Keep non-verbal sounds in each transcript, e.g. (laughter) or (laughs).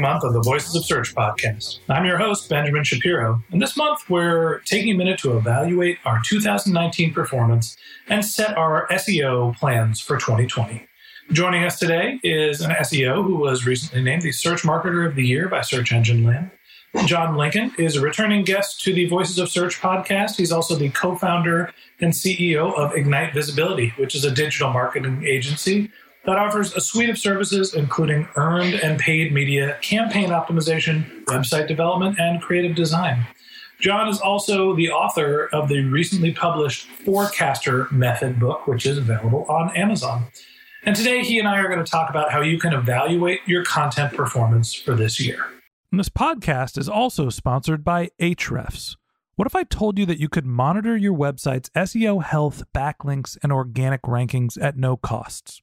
Month of the Voices of Search podcast. I'm your host, Benjamin Shapiro, and this month we're taking a minute to evaluate our 2019 performance and set our SEO plans for 2020. Joining us today is an SEO who was recently named the Search Marketer of the Year by Search Engine Land. John Lincoln is a returning guest to the Voices of Search podcast. He's also the co founder and CEO of Ignite Visibility, which is a digital marketing agency that offers a suite of services including earned and paid media, campaign optimization, website development, and creative design. John is also the author of the recently published Forecaster Method book, which is available on Amazon. And today he and I are going to talk about how you can evaluate your content performance for this year. And this podcast is also sponsored by Ahrefs. What if I told you that you could monitor your website's SEO health, backlinks, and organic rankings at no costs?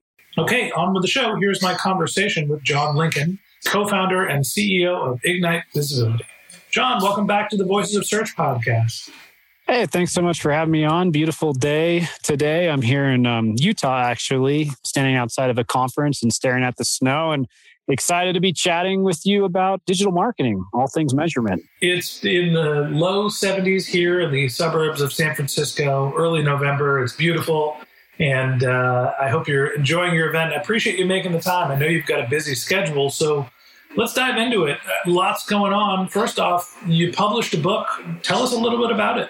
Okay, on with the show. Here's my conversation with John Lincoln, co-founder and CEO of Ignite Visibility. John, welcome back to the Voices of Search podcast. Hey, thanks so much for having me on. Beautiful day today. I'm here in um, Utah, actually, standing outside of a conference and staring at the snow and excited to be chatting with you about digital marketing, all things measurement. It's in the low 70s here in the suburbs of San Francisco, early November. It's beautiful. And uh, I hope you're enjoying your event. I appreciate you making the time. I know you've got a busy schedule. So let's dive into it. Lots going on. First off, you published a book. Tell us a little bit about it.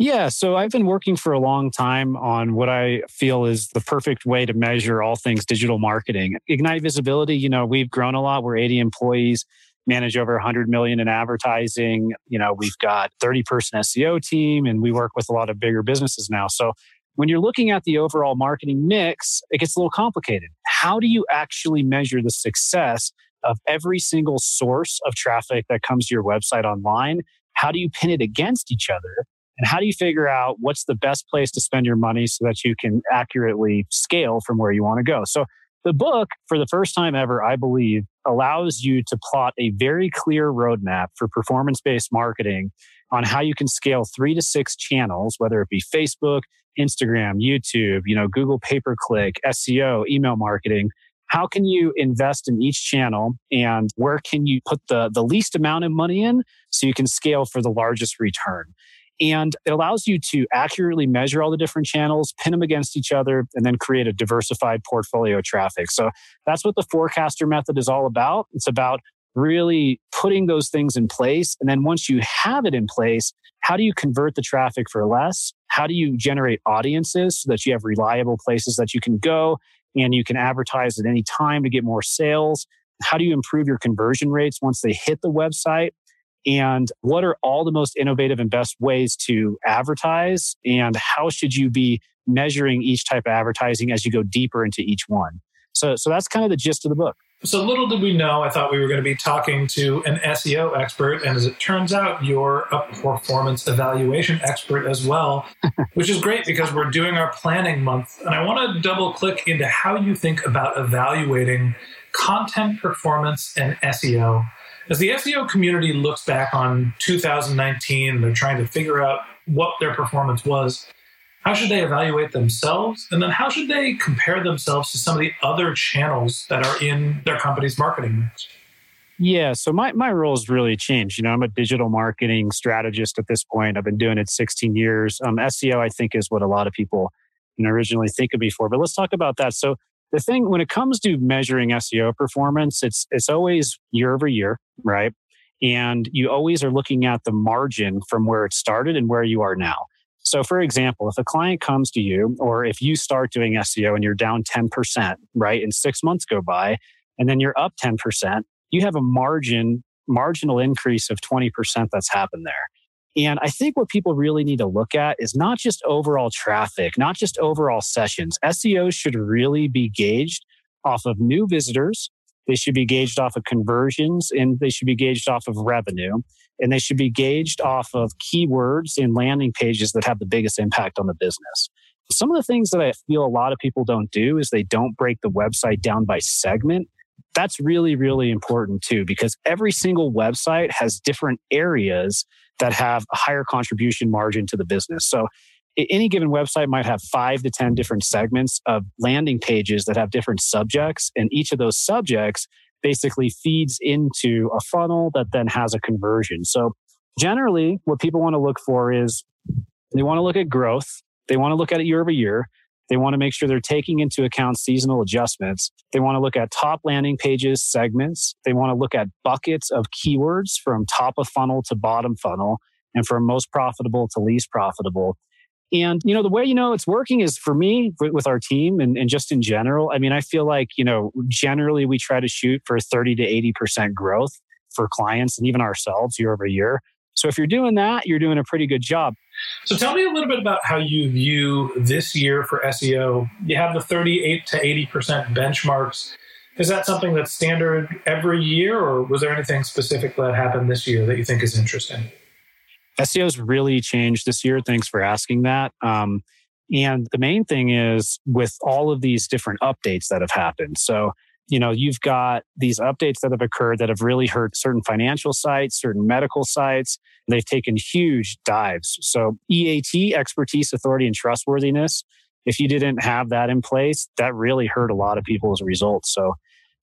Yeah, so I've been working for a long time on what I feel is the perfect way to measure all things digital marketing. Ignite Visibility, you know, we've grown a lot. We're 80 employees, manage over 100 million in advertising. You know, we've got 30 person SEO team and we work with a lot of bigger businesses now. So when you're looking at the overall marketing mix, it gets a little complicated. How do you actually measure the success of every single source of traffic that comes to your website online? How do you pin it against each other? And how do you figure out what's the best place to spend your money so that you can accurately scale from where you want to go? So, the book, for the first time ever, I believe, allows you to plot a very clear roadmap for performance based marketing on how you can scale three to six channels, whether it be Facebook, Instagram, YouTube, you know, Google pay per click, SEO, email marketing. How can you invest in each channel and where can you put the, the least amount of money in so you can scale for the largest return? And it allows you to accurately measure all the different channels, pin them against each other, and then create a diversified portfolio of traffic. So that's what the forecaster method is all about. It's about really putting those things in place. And then once you have it in place, how do you convert the traffic for less? How do you generate audiences so that you have reliable places that you can go and you can advertise at any time to get more sales? how do you improve your conversion rates once they hit the website? And what are all the most innovative and best ways to advertise? And how should you be measuring each type of advertising as you go deeper into each one? So, so that's kind of the gist of the book. So little did we know, I thought we were going to be talking to an SEO expert. And as it turns out, you're a performance evaluation expert as well, (laughs) which is great because we're doing our planning month. And I want to double click into how you think about evaluating content performance and SEO. As the SEO community looks back on 2019, they're trying to figure out what their performance was. How should they evaluate themselves? And then how should they compare themselves to some of the other channels that are in their company's marketing mix? Yeah, so my, my role has really changed. You know, I'm a digital marketing strategist at this point. I've been doing it 16 years. Um, SEO, I think, is what a lot of people you know, originally think of me for. But let's talk about that. So the thing when it comes to measuring SEO performance, it's it's always year over year, right? And you always are looking at the margin from where it started and where you are now. So, for example, if a client comes to you, or if you start doing SEO and you're down 10%, right, and six months go by, and then you're up 10%, you have a margin, marginal increase of 20% that's happened there. And I think what people really need to look at is not just overall traffic, not just overall sessions. SEO should really be gauged off of new visitors. They should be gauged off of conversions and they should be gauged off of revenue. And they should be gauged off of keywords and landing pages that have the biggest impact on the business. Some of the things that I feel a lot of people don't do is they don't break the website down by segment. That's really, really important too, because every single website has different areas that have a higher contribution margin to the business. So any given website might have five to 10 different segments of landing pages that have different subjects. And each of those subjects basically feeds into a funnel that then has a conversion. So generally, what people want to look for is they want to look at growth. They want to look at it year over year. They want to make sure they're taking into account seasonal adjustments. They want to look at top landing pages, segments. They want to look at buckets of keywords from top of funnel to bottom funnel and from most profitable to least profitable. And, you know, the way you know it's working is for me with our team and, and just in general. I mean, I feel like, you know, generally we try to shoot for 30 to 80% growth for clients and even ourselves year over year. So if you're doing that, you're doing a pretty good job. So tell me a little bit about how you view this year for SEO. You have the 38 to 80% benchmarks. Is that something that's standard every year, or was there anything specific that happened this year that you think is interesting? SEO's really changed this year. Thanks for asking that. Um, and the main thing is with all of these different updates that have happened. So you know, you've got these updates that have occurred that have really hurt certain financial sites, certain medical sites. They've taken huge dives. So EAT, expertise, authority, and trustworthiness. If you didn't have that in place, that really hurt a lot of people's results. So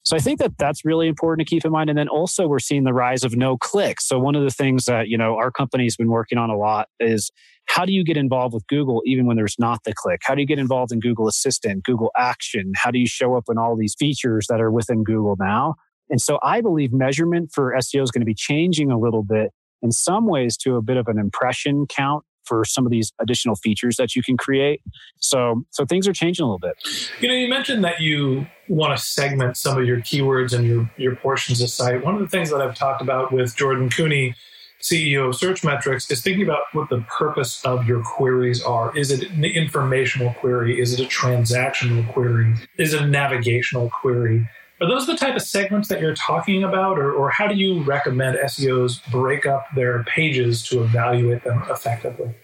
so I think that that's really important to keep in mind. And then also we're seeing the rise of no click. So one of the things that, you know, our company's been working on a lot is how do you get involved with Google even when there's not the click? How do you get involved in Google Assistant, Google Action? How do you show up in all these features that are within Google now? And so I believe measurement for SEO is going to be changing a little bit in some ways to a bit of an impression count for some of these additional features that you can create. So, so things are changing a little bit. You know, you mentioned that you want to segment some of your keywords and your, your portions of site. One of the things that I've talked about with Jordan Koene, CEO of Searchmetrics, is thinking about what the purpose of your queries are. Is it an informational query? Is it a transactional query? Is it a navigational query? Are those the type of segments that you're talking about, or, or how do you recommend SEOs break up their pages to evaluate them effectively?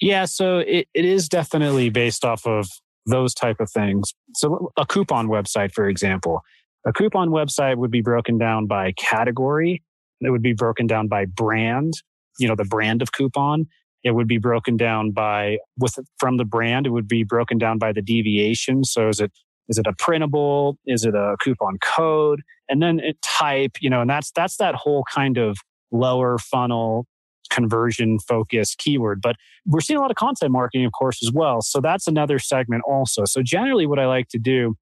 Yeah, so it, it is definitely based off of those type of things. So a coupon website, for example, a coupon website would be broken down by category. It would be broken down by brand, you know, the brand of coupon. It would be broken down by with from the brand. It would be broken down by the deviation. So is it is it a printable? Is it a coupon code? And then it type, you know, and that's that's that whole kind of lower funnel conversion focused keyword. But we're seeing a lot of content marketing, of course, as well. So that's another segment also. So generally what I like to do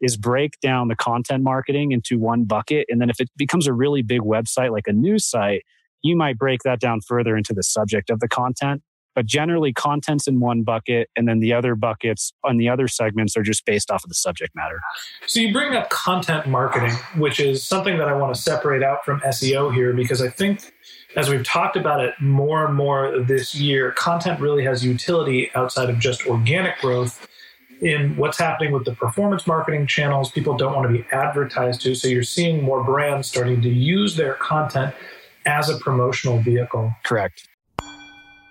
is break down the content marketing into one bucket. And then if it becomes a really big website like a news site, you might break that down further into the subject of the content. But generally, content's in one bucket, and then the other buckets on the other segments are just based off of the subject matter. So you bring up content marketing, which is something that I want to separate out from SEO here because I think as we've talked about it more and more this year, content really has utility outside of just organic growth in what's happening with the performance marketing channels. People don't want to be advertised to. So you're seeing more brands starting to use their content as a promotional vehicle. Correct.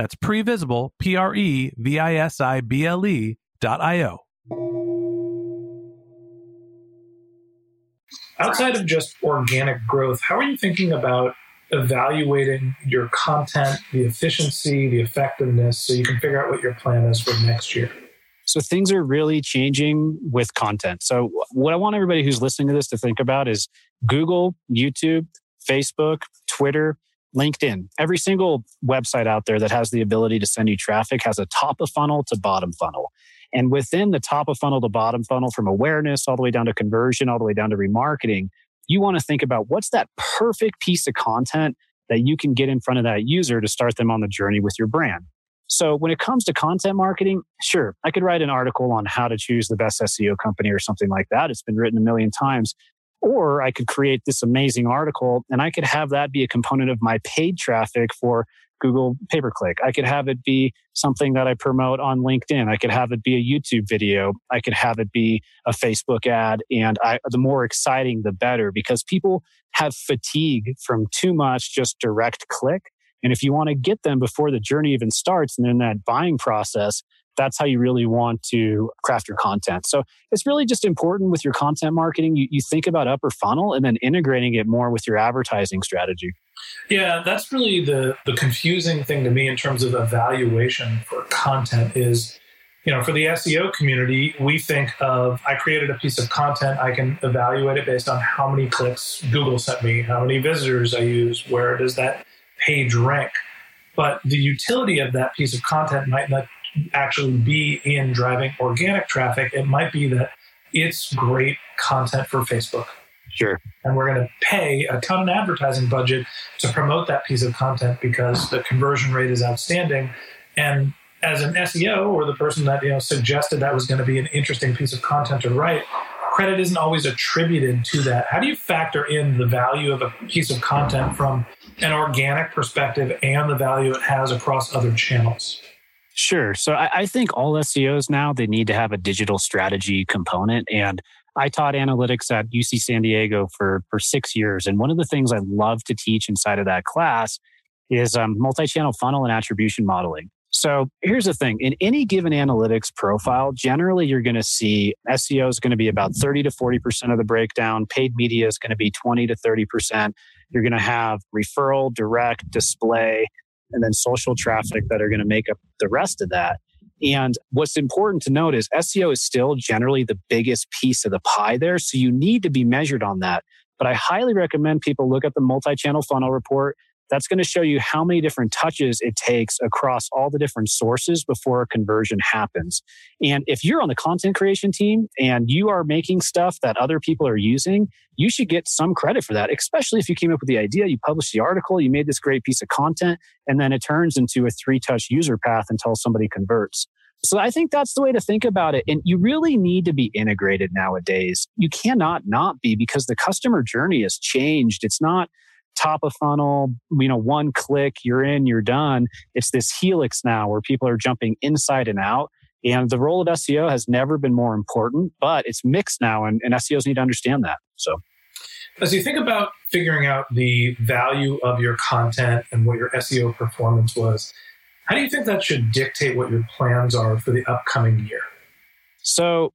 that's previsible, P R E V I S I B L E dot I O. Outside of just organic growth, how are you thinking about evaluating your content, the efficiency, the effectiveness, so you can figure out what your plan is for next year? So things are really changing with content. So what I want everybody who's listening to this to think about is Google, YouTube, Facebook, Twitter, LinkedIn. Every single website out there that has the ability to send you traffic has a top of funnel to bottom funnel. And within the top of funnel to bottom funnel, from awareness all the way down to conversion, all the way down to remarketing, you want to think about what's that perfect piece of content that you can get in front of that user to start them on the journey with your brand. So when it comes to content marketing, sure, I could write an article on how to choose the best SEO company or something like that. It's been written a million times. Or I could create this amazing article and I could have that be a component of my paid traffic for Google pay per click. I could have it be something that I promote on LinkedIn. I could have it be a YouTube video. I could have it be a Facebook ad. And I, the more exciting, the better because people have fatigue from too much just direct click. And if you want to get them before the journey even starts and in that buying process, that's how you really want to craft your content. So it's really just important with your content marketing. You, you think about upper funnel and then integrating it more with your advertising strategy. Yeah, that's really the the confusing thing to me in terms of evaluation for content is you know, for the SEO community, we think of I created a piece of content, I can evaluate it based on how many clicks Google sent me, how many visitors I use, where does that page rank. But the utility of that piece of content might not actually be in driving organic traffic. It might be that it's great content for Facebook. Sure. And we're going to pay a ton of advertising budget to promote that piece of content because the conversion rate is outstanding. And as an SEO or the person that you know suggested that was going to be an interesting piece of content to write, credit isn't always attributed to that. How do you factor in the value of a piece of content from an organic perspective and the value it has across other channels? Sure. So I, I, think all SEOs now they need to have a digital strategy component. And I taught analytics at UC San Diego for for six years, and one of the things I love to teach inside of that class is um, multi-channel funnel and attribution modeling. So here's the thing: in any given analytics profile, generally you're going to see SEO is going to be about 30 to 40 percent of the breakdown. Paid media is going to be 20 to 30 percent. You're going to have referral, direct, display, and then social traffic that are going to make up the rest of that. And what's important to note is SEO is still generally the biggest piece of the pie there. So you need to be measured on that. But I highly recommend people look at the multi channel funnel report. That's going to show you how many different touches it takes across all the different sources before a conversion happens. And if you're on the content creation team and you are making stuff that other people are using, you should get some credit for that, especially if you came up with the idea, you published the article, you made this great piece of content, and then it turns into a three touch user path until somebody converts. So I think that's the way to think about it. And you really need to be integrated nowadays. You cannot not be because the customer journey has changed. It's not top of funnel, you know, one click, you're in, you're done. It's this helix now where people are jumping inside and out. And the role of SEO has never been more important, but it's mixed now, and, and SEOs need to understand that. So, as you think about figuring out the value of your content and what your SEO performance was, how do you think that should dictate what your plans are for the upcoming year? So,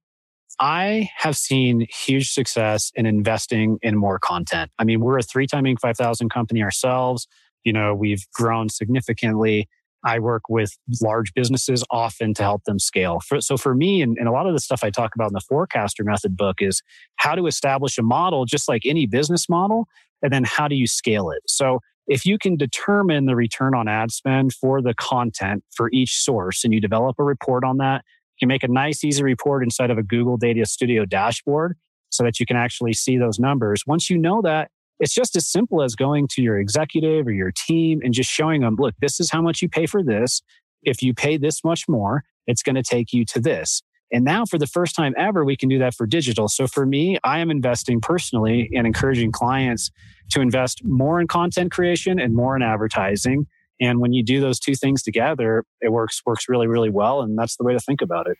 I have seen huge success in investing in more content. I mean, we're a three time Inc. 5000 company ourselves. You know, we've grown significantly. I work with large businesses often to help them scale. For, so for me, and, and a lot of the stuff I talk about in the forecaster method book is how to establish a model just like any business model, and then how do you scale it? So if you can determine the return on ad spend for the content for each source and you develop a report on that, you can make a nice, easy report inside of a Google Data Studio dashboard so that you can actually see those numbers. Once you know that, it's just as simple as going to your executive or your team and just showing them, look, this is how much you pay for this. If you pay this much more, it's going to take you to this. And now, for the first time ever, we can do that for digital. So, for me, I am investing personally and encouraging clients to invest more in content creation and more in advertising. And when you do those two things together, it works works really, really well. And that's the way to think about it.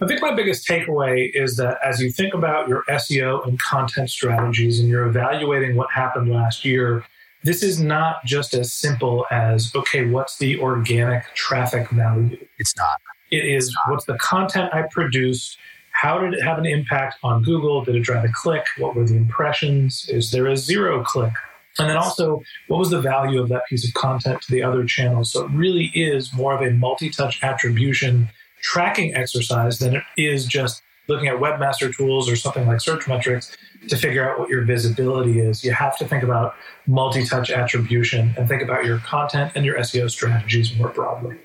I think my biggest takeaway is that as you think about your SEO and content strategies and you're evaluating what happened last year, this is not just as simple as, okay, what's the organic traffic value? It's not. It is what's the content I produced? How did it have an impact on Google? Did it drive a click? What were the impressions? Is there a zero click? And then also, what was the value of that piece of content to the other channels? So it really is more of a multi touch attribution tracking exercise than it is just looking at webmaster tools or something like search metrics to figure out what your visibility is. You have to think about multi touch attribution and think about your content and your SEO strategies more broadly.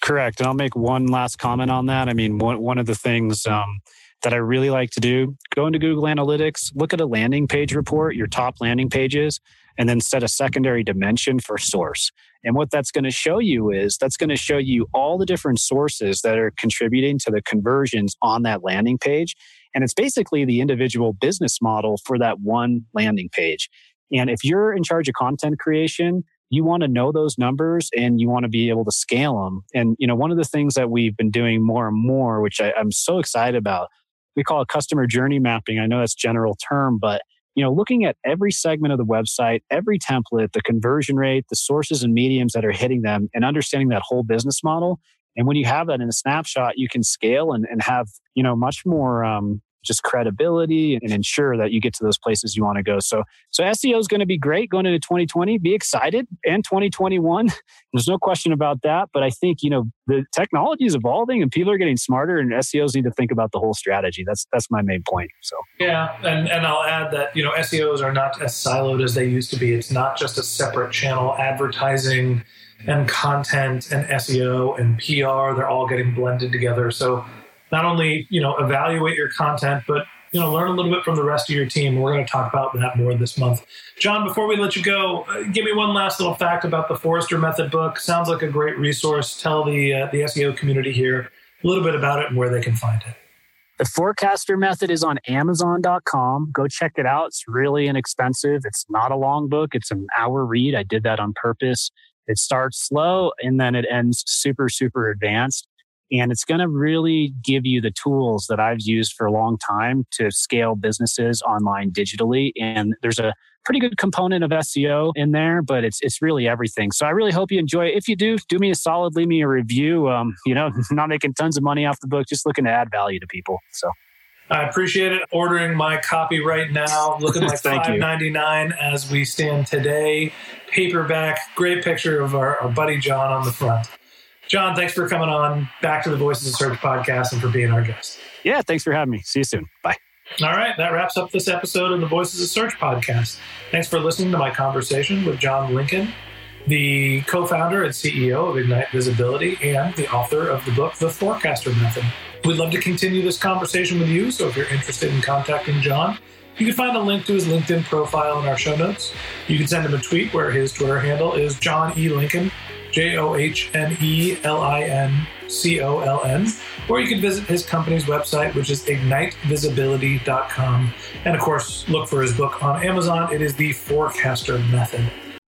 Correct. And I'll make one last comment on that. I mean, one, one of the things um, that I really like to do go into Google Analytics, look at a landing page report, your top landing pages, and then set a secondary dimension for source. And what that's going to show you is that's going to show you all the different sources that are contributing to the conversions on that landing page. And it's basically the individual business model for that one landing page. And if you're in charge of content creation, you want to know those numbers and you want to be able to scale them. And, you know, one of the things that we've been doing more and more, which I, I'm so excited about, we call it customer journey mapping. I know that's general term, but you know, looking at every segment of the website, every template, the conversion rate, the sources and mediums that are hitting them, and understanding that whole business model. And when you have that in a snapshot, you can scale and, and have, you know, much more um, just credibility and ensure that you get to those places you want to go. So, so SEO is going to be great going into 2020. Be excited and 2021. (laughs) There's no question about that. But I think you know the technology is evolving and people are getting smarter, and SEOs need to think about the whole strategy. That's that's my main point. So yeah, and and I'll add that you know SEOs are not as siloed as they used to be. It's not just a separate channel. Advertising and content and SEO and PR, they're all getting blended together. So not only you know evaluate your content, but you know learn a little bit from the rest of your team. We're going to talk about that more this month. John, before we let you go, uh, give me one last little fact about the Forecaster Method book. Sounds like a great resource. Tell the uh, the SEO community here a little bit about it and where they can find it. The Forecaster Method is on Amazon.com. Go check it out. It's really inexpensive. It's not a long book. It's an hour read. I did that on purpose. It starts slow and then it ends super, super advanced. And it's going to really give you the tools that I've used for a long time to scale businesses online digitally. And there's a pretty good component of SEO in there, but it's it's really everything. So I really hope you enjoy it. If you do, do me a solid, leave me a review. Um, (laughs) you know, (laughs) not making tons of money off the book, just looking to add value to people. So I appreciate it. Ordering my copy right now, (laughs) looking like five ninety nine as we stand today. Paperback, great picture of our, our buddy John on the front. John, thanks for coming on back to the Voices of Search podcast and for being our guest. Yeah, thanks for having me. See you soon. Bye. All right, that wraps up this episode of the Voices of Search podcast. Thanks for listening to my conversation with John Lincoln, the co founder and CEO of Ignite Visibility and the author of the book, The Forecaster Method. We'd love to continue this conversation with you, so if you're interested in contacting John, you can find a link to his LinkedIn profile in our show notes. You can send him a tweet where his Twitter handle is John E. Lincoln, J O H N E L I N C O L N, or you can visit his company's website, which is ignitevisibility.com. And of course, look for his book on Amazon. It is The Forecaster Method.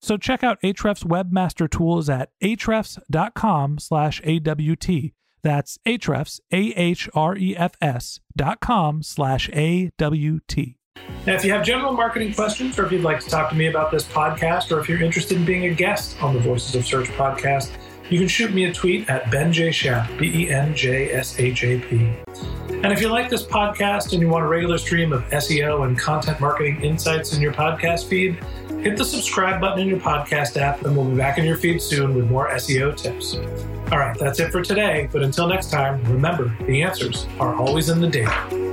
So check out Ahrefs Webmaster Tools at ahrefs.com slash AWT. That's Ahrefs, A-H-R-E-F-S dot com slash A-W-T. Now, if you have general marketing questions, or if you'd like to talk to me about this podcast, or if you're interested in being a guest on the Voices of Search podcast, you can shoot me a tweet at Ben J. Shap, B E N J S H A P. And if you like this podcast and you want a regular stream of SEO and content marketing insights in your podcast feed, hit the subscribe button in your podcast app, and we'll be back in your feed soon with more SEO tips. All right, that's it for today. But until next time, remember the answers are always in the data.